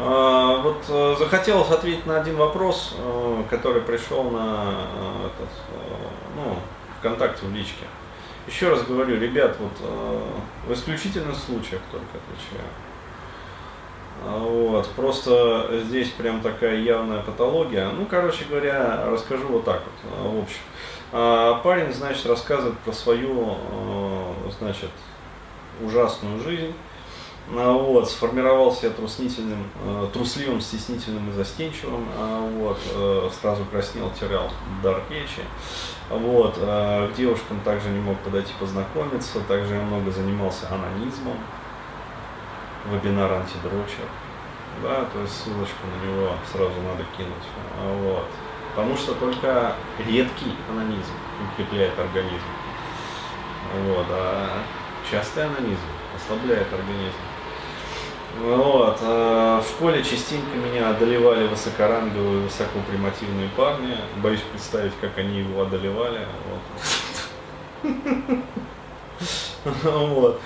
А, вот э, захотелось ответить на один вопрос, э, который пришел на э, этот, ну, ВКонтакте в личке. Еще раз говорю, ребят, вот в исключительных случаях только отвечаю. А, вот, просто здесь прям такая явная патология. Ну, короче говоря, расскажу вот так вот, в общем. А парень, значит, рассказывает про свою, значит, ужасную жизнь вот, сформировался я труснительным, э, трусливым, стеснительным и застенчивым, а, вот, э, сразу краснел, терял дар речи, вот, э, к девушкам также не мог подойти познакомиться, также я много занимался анонизмом, вебинар антидрочер, да, то есть ссылочку на него сразу надо кинуть, а, вот, потому что только редкий анонизм укрепляет организм, вот, а частый анонизм ослабляет организм. Вот. А в школе частенько меня одолевали высокоранговые, высокопримативные парни. Боюсь представить, как они его одолевали. Вот. вот.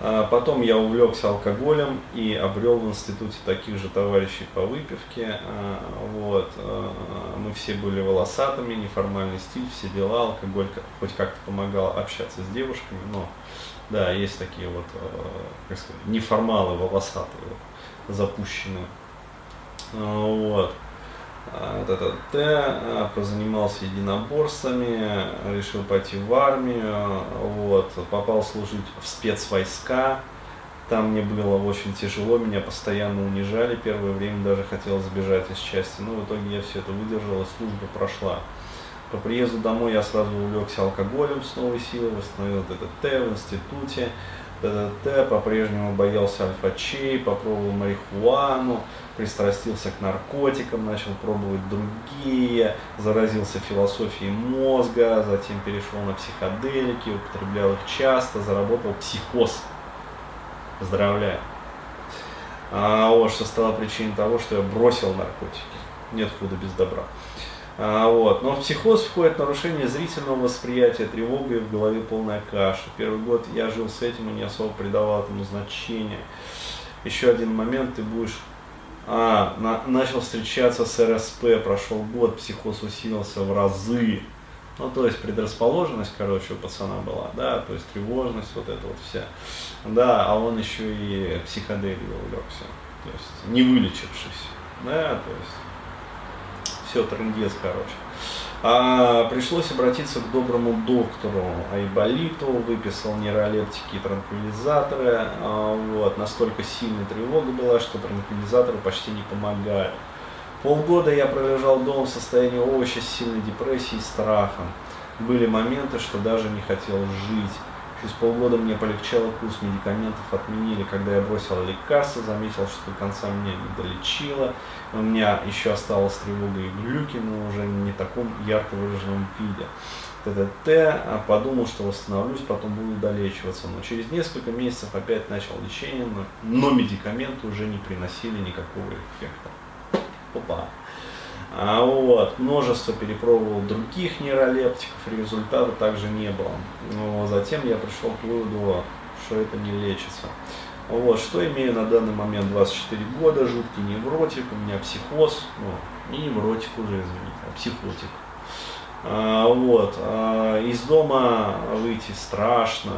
А потом я увлекся алкоголем и обрел в институте таких же товарищей по выпивке. А, вот. Мы все были волосатыми, неформальный стиль, все дела. Алкоголь хоть как-то помогал общаться с девушками, но да, есть такие вот, как сказать, неформалы волосатые, запущенные. А, вот. А, этот Т а, позанимался единоборствами, решил пойти в армию, вот, попал служить в спецвойска. Там мне было очень тяжело, меня постоянно унижали, первое время даже хотел сбежать из части, но в итоге я все это выдержал, и служба прошла. По приезду домой я сразу увлекся алкоголем с новой силой, восстановил ДДТ в институте. ДДТ по-прежнему боялся альфа-чей, попробовал марихуану, пристрастился к наркотикам, начал пробовать другие, заразился философией мозга, затем перешел на психоделики, употреблял их часто, заработал психоз. Поздравляю. А вот что стало причиной того, что я бросил наркотики. Нет худа без добра. А, вот. Но в психоз входит нарушение зрительного восприятия, тревога и в голове полная каша. Первый год я жил с этим и не особо придавал этому значения. Еще один момент, ты будешь... А, на, начал встречаться с РСП, прошел год, психоз усилился в разы. Ну, то есть предрасположенность, короче, у пацана была, да, то есть тревожность, вот это вот вся. Да, а он еще и психоделию увлекся, то есть не вылечившись, да, то есть все, трендец, короче. А, пришлось обратиться к доброму доктору Айболиту, выписал нейролептики и транквилизаторы. А, вот, настолько сильная тревога была, что транквилизаторы почти не помогали. Полгода я пролежал дома в состоянии очень сильной депрессии и страха. Были моменты, что даже не хотел жить. Через полгода мне полегчало, курс медикаментов отменили. Когда я бросил лекарства, заметил, что до конца меня не долечило. У меня еще осталась тревога и глюки, но уже не в таком ярко выраженном виде. ТТТ, а подумал, что восстановлюсь, потом буду долечиваться. Но через несколько месяцев опять начал лечение, но, но медикаменты уже не приносили никакого эффекта. Опа. А вот, множество перепробовал других нейролептиков, результата также не было. Но затем я пришел к выводу, что это не лечится. Вот, что имею на данный момент 24 года, жуткий невротик, у меня психоз, ну, не невротик уже, извините, а психотик. А, вот, а, из дома выйти страшно,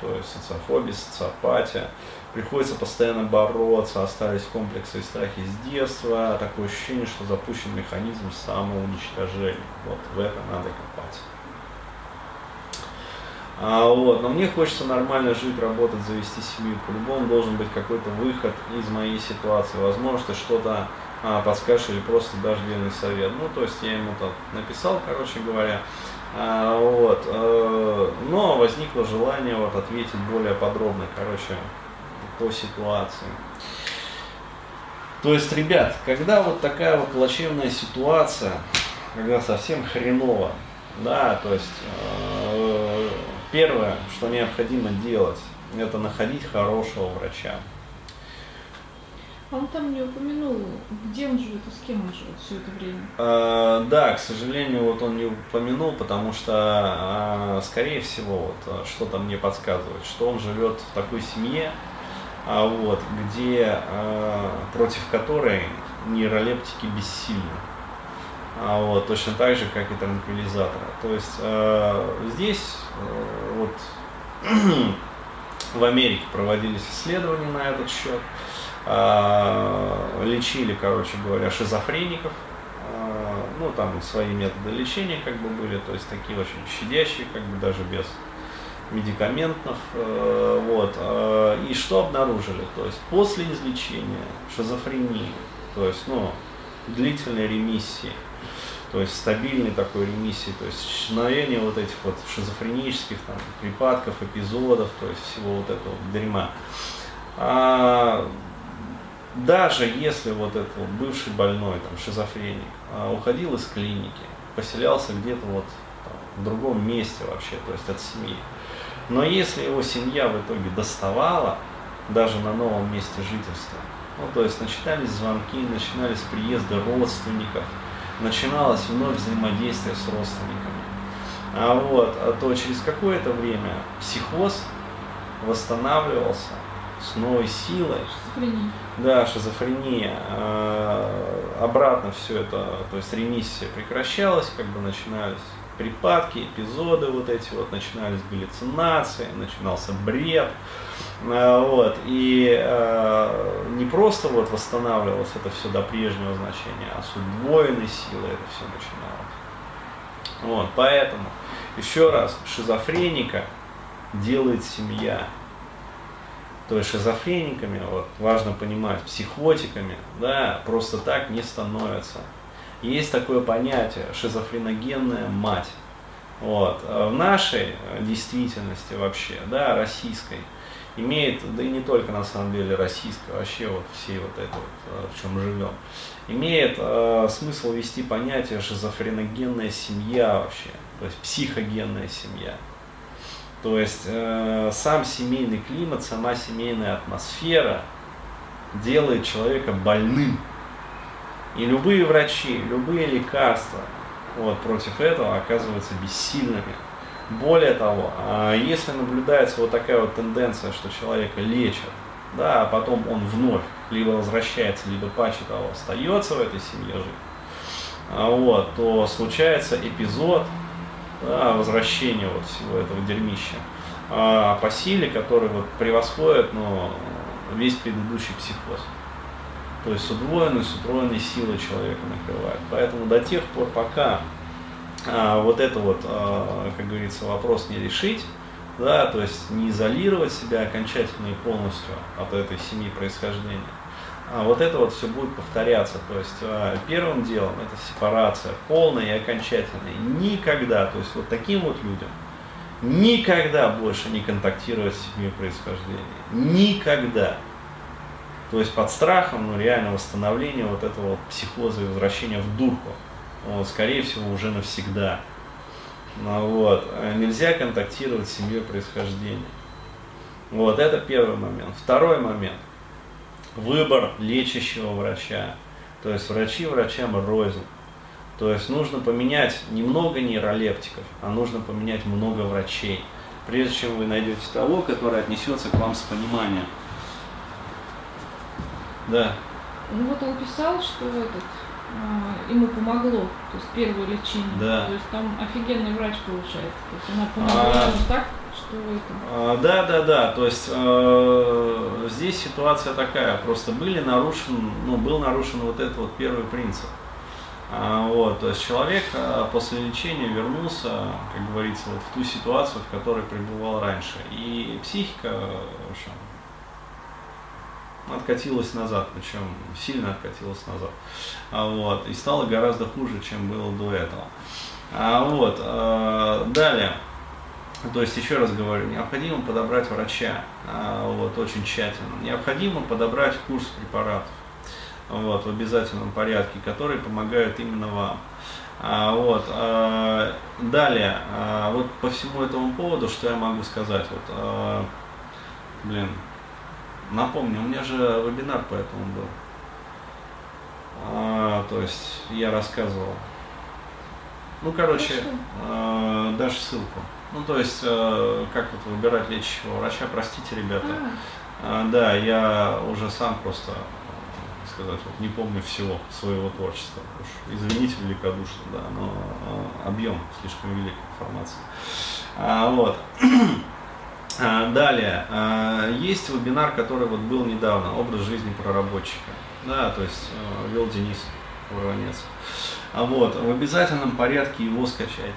то есть социофобия, социопатия приходится постоянно бороться, остались комплексы и страхи с детства, такое ощущение, что запущен механизм самоуничтожения. Вот в это надо копать. А, вот, но мне хочется нормально жить, работать, завести семью. По-любому должен быть какой-то выход из моей ситуации. Возможно, ты что-то а, подскажешь или просто дашь дельный совет. Ну, то есть я ему так написал, короче говоря. А, вот, э, но возникло желание вот ответить более подробно, короче, по ситуации. То есть, ребят, когда вот такая вот плачевная ситуация, когда совсем хреново, да, то есть э, первое, что необходимо делать, это находить хорошего врача. Он там не упомянул, где он живет и с кем он живет все это время. Э, да, к сожалению, вот он не упомянул, потому что, э, скорее всего, вот, что-то мне подсказывает, что он живет в такой семье, а вот, где э, против которой нейролептики бессильны. А вот, точно так же, как и транквилизаторы. То есть э, здесь э, вот в Америке проводились исследования на этот счет. Э, лечили, короче говоря, шизофреников. Ну, там свои методы лечения как бы были, то есть такие очень щадящие, как бы даже без медикаментов. Э, вот. Э, и что обнаружили? То есть после излечения шизофрении, то есть ну, длительной ремиссии, то есть стабильной такой ремиссии, то есть исчезновение вот этих вот шизофренических там, припадков, эпизодов, то есть всего вот этого дерьма. А, даже если вот этот вот бывший больной, там, шизофреник, а, уходил из клиники, поселялся где-то вот там, в другом месте вообще, то есть от семьи, но если его семья в итоге доставала, даже на новом месте жительства, ну, то есть начинались звонки, начинались приезды родственников, начиналось вновь взаимодействие с родственниками. А вот, а то через какое-то время психоз восстанавливался с новой силой. Шизофрения. Да, шизофрения. А, обратно все это, то есть ремиссия прекращалась, как бы начинались припадки, эпизоды вот эти вот, начинались галлюцинации, начинался бред. А, вот, и э, не просто вот восстанавливалось это все до прежнего значения, а с удвоенной силой это все начиналось. Вот, поэтому, еще раз, шизофреника делает семья. То есть шизофрениками, вот, важно понимать, психотиками, да, просто так не становятся. Есть такое понятие шизофреногенная мать. Вот. В нашей действительности вообще, да, российской, имеет, да и не только на самом деле российской, вообще вот всей вот этой вот, в чем живем, имеет э, смысл вести понятие шизофреногенная семья вообще, то есть психогенная семья. То есть э, сам семейный климат, сама семейная атмосфера делает человека больным. И любые врачи, любые лекарства вот, против этого оказываются бессильными. Более того, а если наблюдается вот такая вот тенденция, что человека лечат, да, а потом он вновь либо возвращается, либо паче того остается в этой семье жить, а вот, то случается эпизод да, возвращения вот всего этого дерьмища а, по силе, который вот превосходит ну, весь предыдущий психоз. То есть с удвоенной, с утроенной силой человека накрывает. Поэтому до тех пор, пока а, вот это вот, а, как говорится, вопрос не решить, да, то есть не изолировать себя окончательно и полностью от этой семьи происхождения, а вот это вот все будет повторяться. То есть а, первым делом это сепарация полная и окончательная. Никогда, то есть вот таким вот людям, никогда больше не контактировать с семьей происхождения. Никогда. То есть под страхом, ну, реально восстановления вот этого вот психоза и возвращения в дурку. Вот, скорее всего, уже навсегда. Ну, вот. Нельзя контактировать с семьей происхождения. Вот, это первый момент. Второй момент. Выбор лечащего врача. То есть врачи врачам рознь. То есть нужно поменять немного нейролептиков, а нужно поменять много врачей, прежде чем вы найдете того, который отнесется к вам с пониманием. Да. Ну вот он писал, что этот а, ему помогло, то есть первое лечение. Да. То есть там офигенный врач получается. То есть она помогла А. ему так, что это. А, Да, да, да. То есть э, здесь ситуация такая. Просто были нарушен, ну, был нарушен вот этот вот первый принцип. А, вот, то есть человек после лечения вернулся, как говорится, вот в ту ситуацию, в которой пребывал раньше. И психика, в общем, откатилась назад, причем сильно откатилась назад. А, вот, и стало гораздо хуже, чем было до этого. А, вот, а, далее. То есть, еще раз говорю, необходимо подобрать врача, а, вот, очень тщательно. Необходимо подобрать курс препаратов вот, в обязательном порядке, которые помогают именно вам. Вот, а, далее, а, вот по всему этому поводу, что я могу сказать, вот, блин, напомню, у меня же вебинар по этому был. А, то есть я рассказывал. Ну, короче, а, дашь ссылку. Ну, то есть, э, как вот выбирать лечащего врача, простите, ребята. А, А, да, я уже сам просто, э, сказать, вот, не помню всего своего творчества. Уж извините великодушно, да, но э, объем слишком велик информации. А, вот. А, далее, а, есть вебинар, который вот был недавно, образ жизни проработчика. Да, то есть э, вел Денис. А вот, в обязательном порядке его скачать.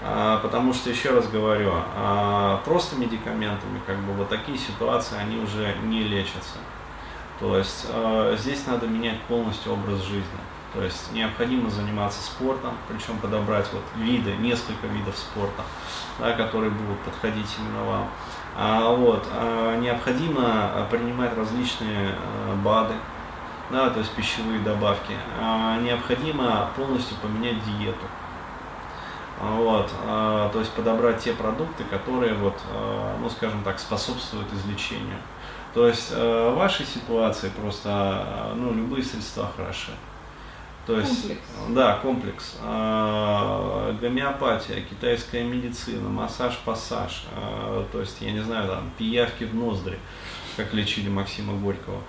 А, потому что, еще раз говорю, а, просто медикаментами, как бы вот такие ситуации, они уже не лечатся. То есть а, здесь надо менять полностью образ жизни. То есть необходимо заниматься спортом, причем подобрать вот виды, несколько видов спорта, да, которые будут подходить именно вам. А, вот, а, необходимо принимать различные а, БАДы, да, то есть пищевые добавки. А, необходимо полностью поменять диету. Вот, а, то есть подобрать те продукты, которые, вот, а, ну скажем так, способствуют излечению. То есть в вашей ситуации просто ну, любые средства хороши. То есть, комплекс. Да, комплекс. гомеопатия, китайская медицина, массаж-пассаж, то есть, я не знаю, там, пиявки в ноздри, как лечили Максима Горького,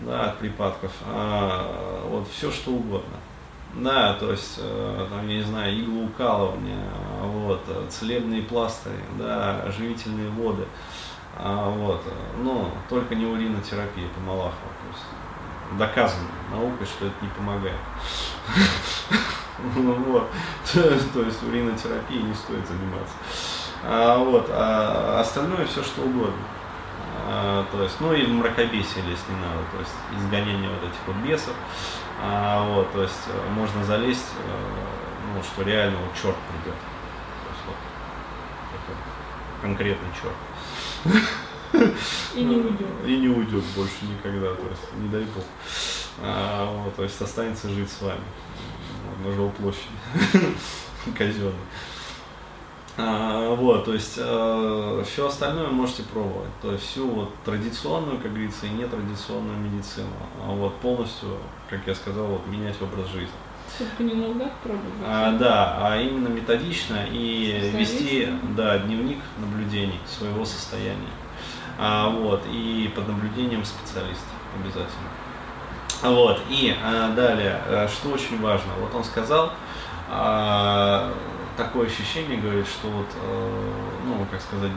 да, от припадков. вот все что угодно. Да, то есть, э, там, я не знаю, иглоукалывание, вот, целебные пластыри, да, оживительные воды, а, вот, ну, только не уринотерапия по Малахову, то есть, доказано наукой, что это не помогает. Ну вот, то есть уринотерапией не стоит заниматься. А, вот, а остальное все что угодно. А, то есть, ну и мракобесие, если не надо, то есть изгонение вот этих вот бесов. А, вот, то есть э, можно залезть, э, ну, что реально вот черт придет. То есть, вот, конкретный черт. И не уйдет. И не уйдет больше никогда, то есть не дай бог. А, вот, то есть останется жить с вами на жилплощади казенной. А, вот, то есть э, все остальное можете пробовать. То есть всю вот традиционную, как говорится, и нетрадиционную медицину. А вот полностью, как я сказал, вот, менять образ жизни. Все-таки не наугад пробовать? А, да, а именно методично и вести да, дневник наблюдений своего состояния. А, вот, и под наблюдением специалиста обязательно. Вот, и а, далее, э, что очень важно, вот он сказал, а, такое ощущение, говорит, что вот, э, ну, как сказать,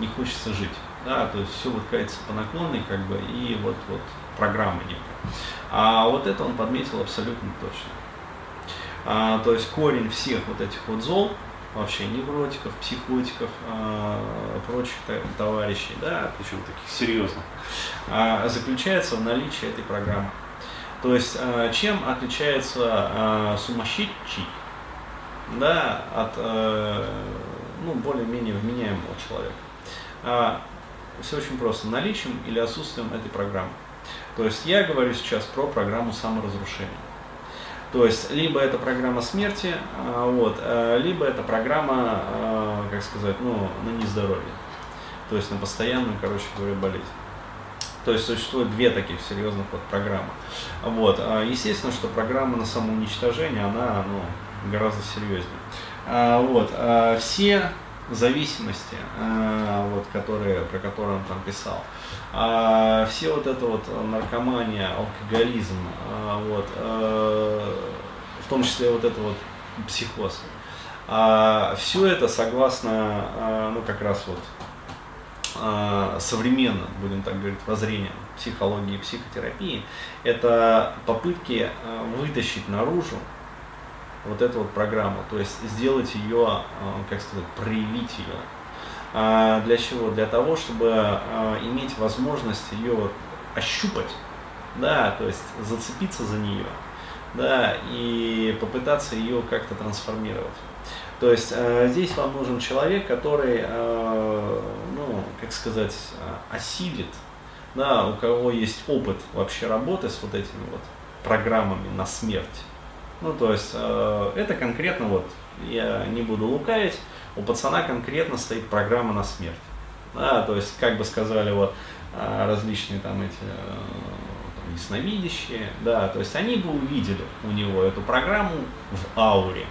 не хочется жить. Да, то есть все вот кается по наклонной, как бы, и вот, вот программа некая. А вот это он подметил абсолютно точно. А, то есть корень всех вот этих вот зол, вообще невротиков, психотиков, а, прочих товарищей, да, причем таких серьезных, а, заключается в наличии этой программы. То есть а, чем отличается а, сумасшедший да, от э, ну, более-менее вменяемого человека. А, все очень просто. Наличием или отсутствием этой программы. То есть я говорю сейчас про программу саморазрушения. То есть либо это программа смерти, а, вот, а, либо это программа, а, как сказать, ну, на нездоровье. То есть на постоянную, короче говоря, болезнь. То есть существует две таких серьезных вот программы. Вот. Естественно, что программа на самоуничтожение, она ну, гораздо серьезнее. А, вот, а, все зависимости, а, вот, которые, про которые он там писал, а, все вот это вот наркомания, алкоголизм, а, вот, а, в том числе вот это вот психоз, а, все это согласно, ну как раз вот современным, будем так говорить, воззрением психологии и психотерапии, это попытки вытащить наружу вот эту вот программу, то есть сделать ее, а, как сказать, проявить ее. А, для чего? Для того, чтобы а, иметь возможность ее ощупать, да, то есть зацепиться за нее, да, и попытаться ее как-то трансформировать. То есть здесь вам нужен человек, который, ну, как сказать, осилит, да, у кого есть опыт вообще работы с вот этими вот программами на смерть. Ну, то есть, э, это конкретно вот, я не буду лукавить, у пацана конкретно стоит программа на смерть. Да, то есть, как бы сказали вот э, различные там эти э, там, ясновидящие, да, то есть они бы увидели у него эту программу в ауре,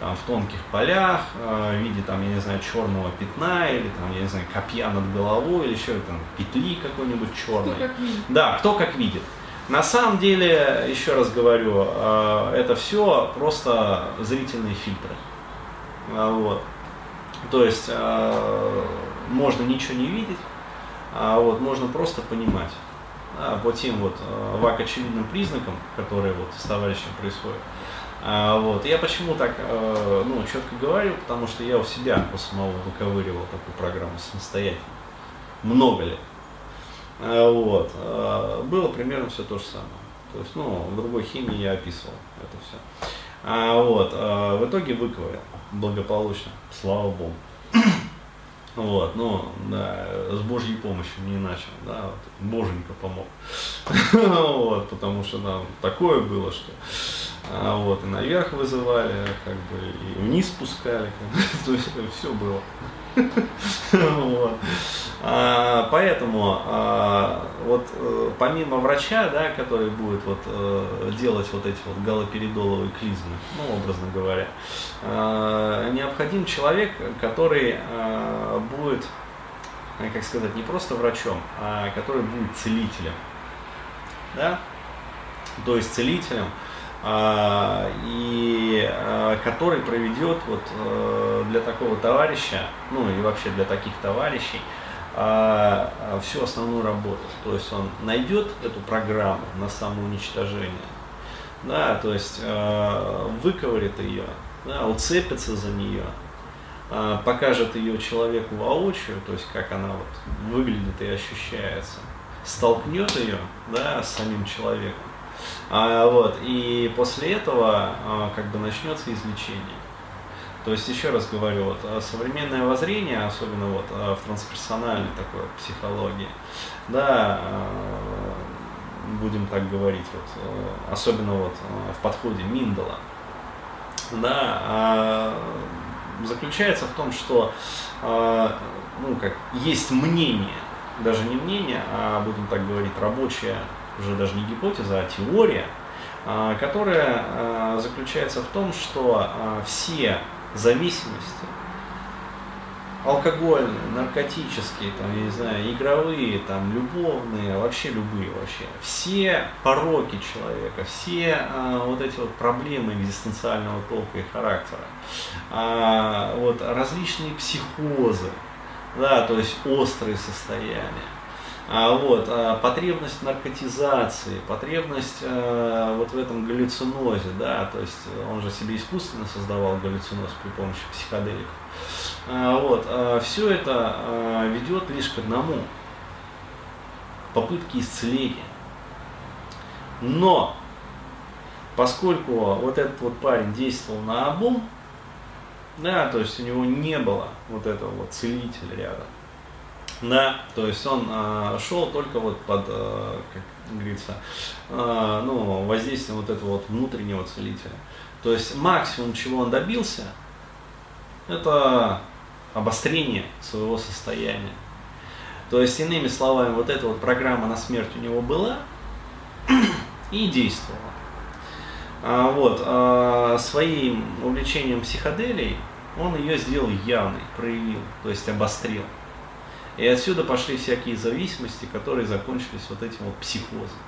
там, в тонких полях, э, в виде, там, я не знаю, черного пятна, или, там, я не знаю, копья над головой, или еще там, петли какой-нибудь черной. Кто как видит. Да, кто как видит. На самом деле, еще раз говорю, э, это все просто зрительные фильтры. А, вот. То есть э, можно ничего не видеть, а вот можно просто понимать по тем вот э, вак очевидным признакам, которые вот с товарищем происходят. Вот. Я почему так ну, четко говорю, потому что я у себя по самого выковыривал такую программу самостоятельно. Много лет. А, вот. А, было примерно все то же самое. То есть, ну, в другой химии я описывал это все. А, вот. В итоге выковырял благополучно, слава богу. Вот, ну, да, с Божьей помощью, не иначе, да, вот, Боженька помог. Вот, потому что там такое было, что вот, и наверх вызывали, как бы, и вниз спускали, то есть все было. А, поэтому а, вот э, помимо врача, да, который будет вот, э, делать вот эти вот галоперидоловые клизмы, ну, образно говоря, а, необходим человек, который будет, как сказать, не просто врачом, а который будет целителем. Да? То есть целителем, и а, который проведет вот э, для такого товарища, ну и вообще для таких товарищей, а, всю основную работу. То есть он найдет эту программу на самоуничтожение, да, то есть выковырит ее, да, уцепится за нее, покажет ее человеку воочию, то есть как она вот выглядит и ощущается, столкнет ее да, с самим человеком а, вот, и после этого а, как бы начнется излечение. То есть, еще раз говорю, вот, а, современное воззрение, особенно вот а, в трансперсональной такой психологии, да, будем так говорить, вот, особенно вот в подходе Миндала, да, заключается в том, что ну, как, есть мнение, даже не мнение, а будем так говорить, рабочее уже даже не гипотеза, а теория, а, которая а, заключается в том, что а, все зависимости, алкогольные, наркотические, там, я не знаю, игровые, там, любовные, вообще любые вообще, все пороки человека, все вот эти вот проблемы экзистенциального толка и характера, вот различные психозы, да, то есть острые состояния, вот, а, потребность наркотизации, потребность а, вот в этом галлюцинозе, да, то есть он же себе искусственно создавал галлюциноз при помощи психоделиков. А, вот, а, все это а, ведет лишь к одному, попытке исцеления. Но, поскольку вот этот вот парень действовал на обум, да, то есть у него не было вот этого вот целителя рядом, да, то есть он э, шел только вот под, э, как говорится, э, ну, воздействием вот этого вот внутреннего целителя. То есть максимум, чего он добился, это обострение своего состояния. То есть, иными словами, вот эта вот программа на смерть у него была и действовала. А, вот, а, своим увлечением психоделией он ее сделал явной, проявил, то есть обострил. И отсюда пошли всякие зависимости, которые закончились вот этим вот психозом.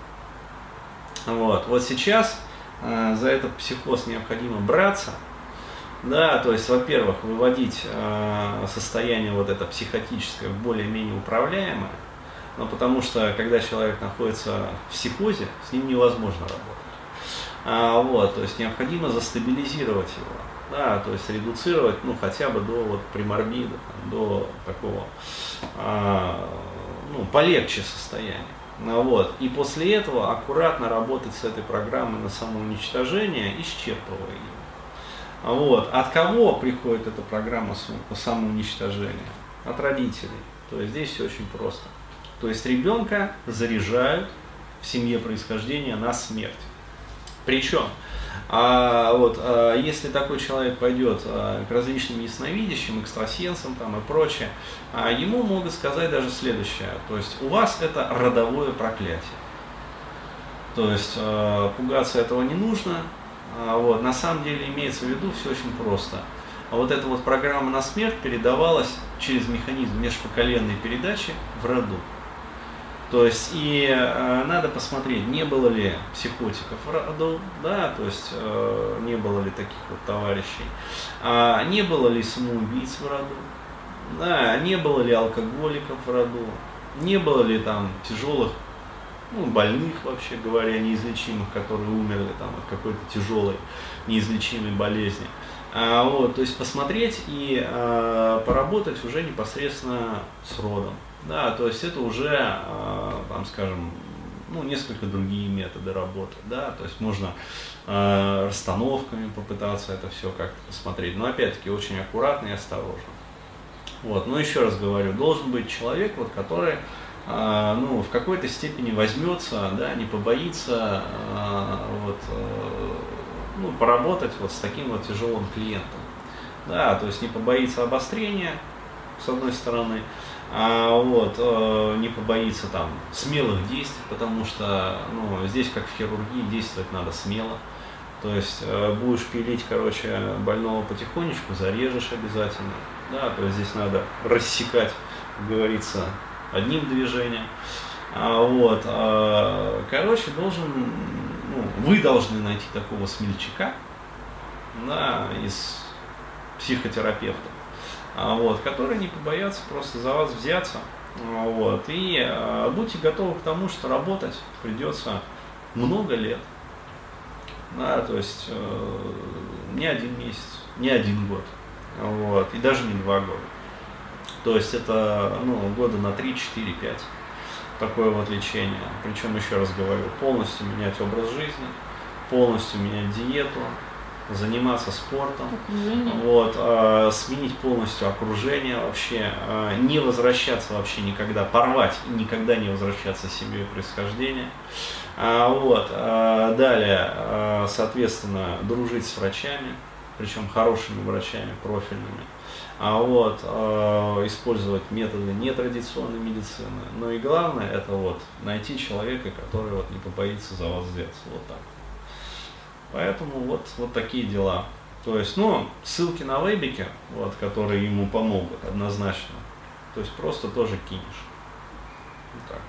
Вот, вот сейчас э, за этот психоз необходимо браться, да, то есть, во-первых, выводить э, состояние вот это психотическое в более-менее управляемое, но потому что, когда человек находится в психозе, с ним невозможно работать. А, вот, то есть необходимо застабилизировать его да, то есть редуцировать, ну, хотя бы до вот приморбида, там, до такого, а, ну, полегче состояния. Ну, вот. И после этого аккуратно работать с этой программой на самоуничтожение, исчерпывая ее. Вот. От кого приходит эта программа самоуничтожения? От родителей. То есть здесь все очень просто. То есть ребенка заряжают в семье происхождения на смерть. Причем а вот, а если такой человек пойдет а, к различным ясновидящим, экстрасенсам там, и прочее, а, ему могут сказать даже следующее. То есть у вас это родовое проклятие. То есть а, пугаться этого не нужно. А, вот, на самом деле имеется в виду все очень просто. А вот эта вот программа на смерть передавалась через механизм межпоколенной передачи в роду. То есть и э, надо посмотреть, не было ли психотиков в роду, да, то есть э, не было ли таких вот товарищей, а не было ли самоубийц в роду, да, не было ли алкоголиков в роду, не было ли там тяжелых, ну, больных вообще говоря, неизлечимых, которые умерли там от какой-то тяжелой неизлечимой болезни. А, вот, то есть посмотреть и а, поработать уже непосредственно с родом. Да, то есть это уже, а, там, скажем, ну, несколько другие методы работы, да, то есть можно э, расстановками попытаться это все как-то посмотреть, но опять-таки очень аккуратно и осторожно. Вот, но еще раз говорю, должен быть человек, вот, который э, ну, в какой-то степени возьмется, да, не побоится вот, э, ну, поработать вот с таким вот тяжелым клиентом. Да, то есть не побоится обострения, с одной стороны, а, вот, э, не побоится там смелых действий, потому что ну, здесь, как в хирургии, действовать надо смело. То есть э, будешь пилить, короче, больного потихонечку, зарежешь обязательно. Да, то есть здесь надо рассекать, как говорится, одним движением. А, вот, а, короче, должен, ну, вы должны найти такого смельчака, да, из психотерапевтов, а, вот, которые не побоятся просто за вас взяться. А, вот, и а, будьте готовы к тому, что работать придется много лет. Да, то есть э, не один месяц, не один год. Вот, и даже не два года. То есть это ну, года на 3, 4, 5 такое вот лечение. Причем, еще раз говорю, полностью менять образ жизни, полностью менять диету, заниматься спортом, вот, э, сменить полностью окружение вообще, э, не возвращаться вообще никогда, порвать и никогда не возвращаться семьей происхождения. А, вот, э, далее, э, соответственно, дружить с врачами, причем хорошими врачами, профильными. А вот, э, использовать методы нетрадиционной медицины. Ну и главное, это вот найти человека, который вот не побоится за вас взяться. Вот так. Поэтому вот, вот такие дела. То есть, ну, ссылки на вебике, вот, которые ему помогут однозначно. То есть просто тоже кинешь. Вот так.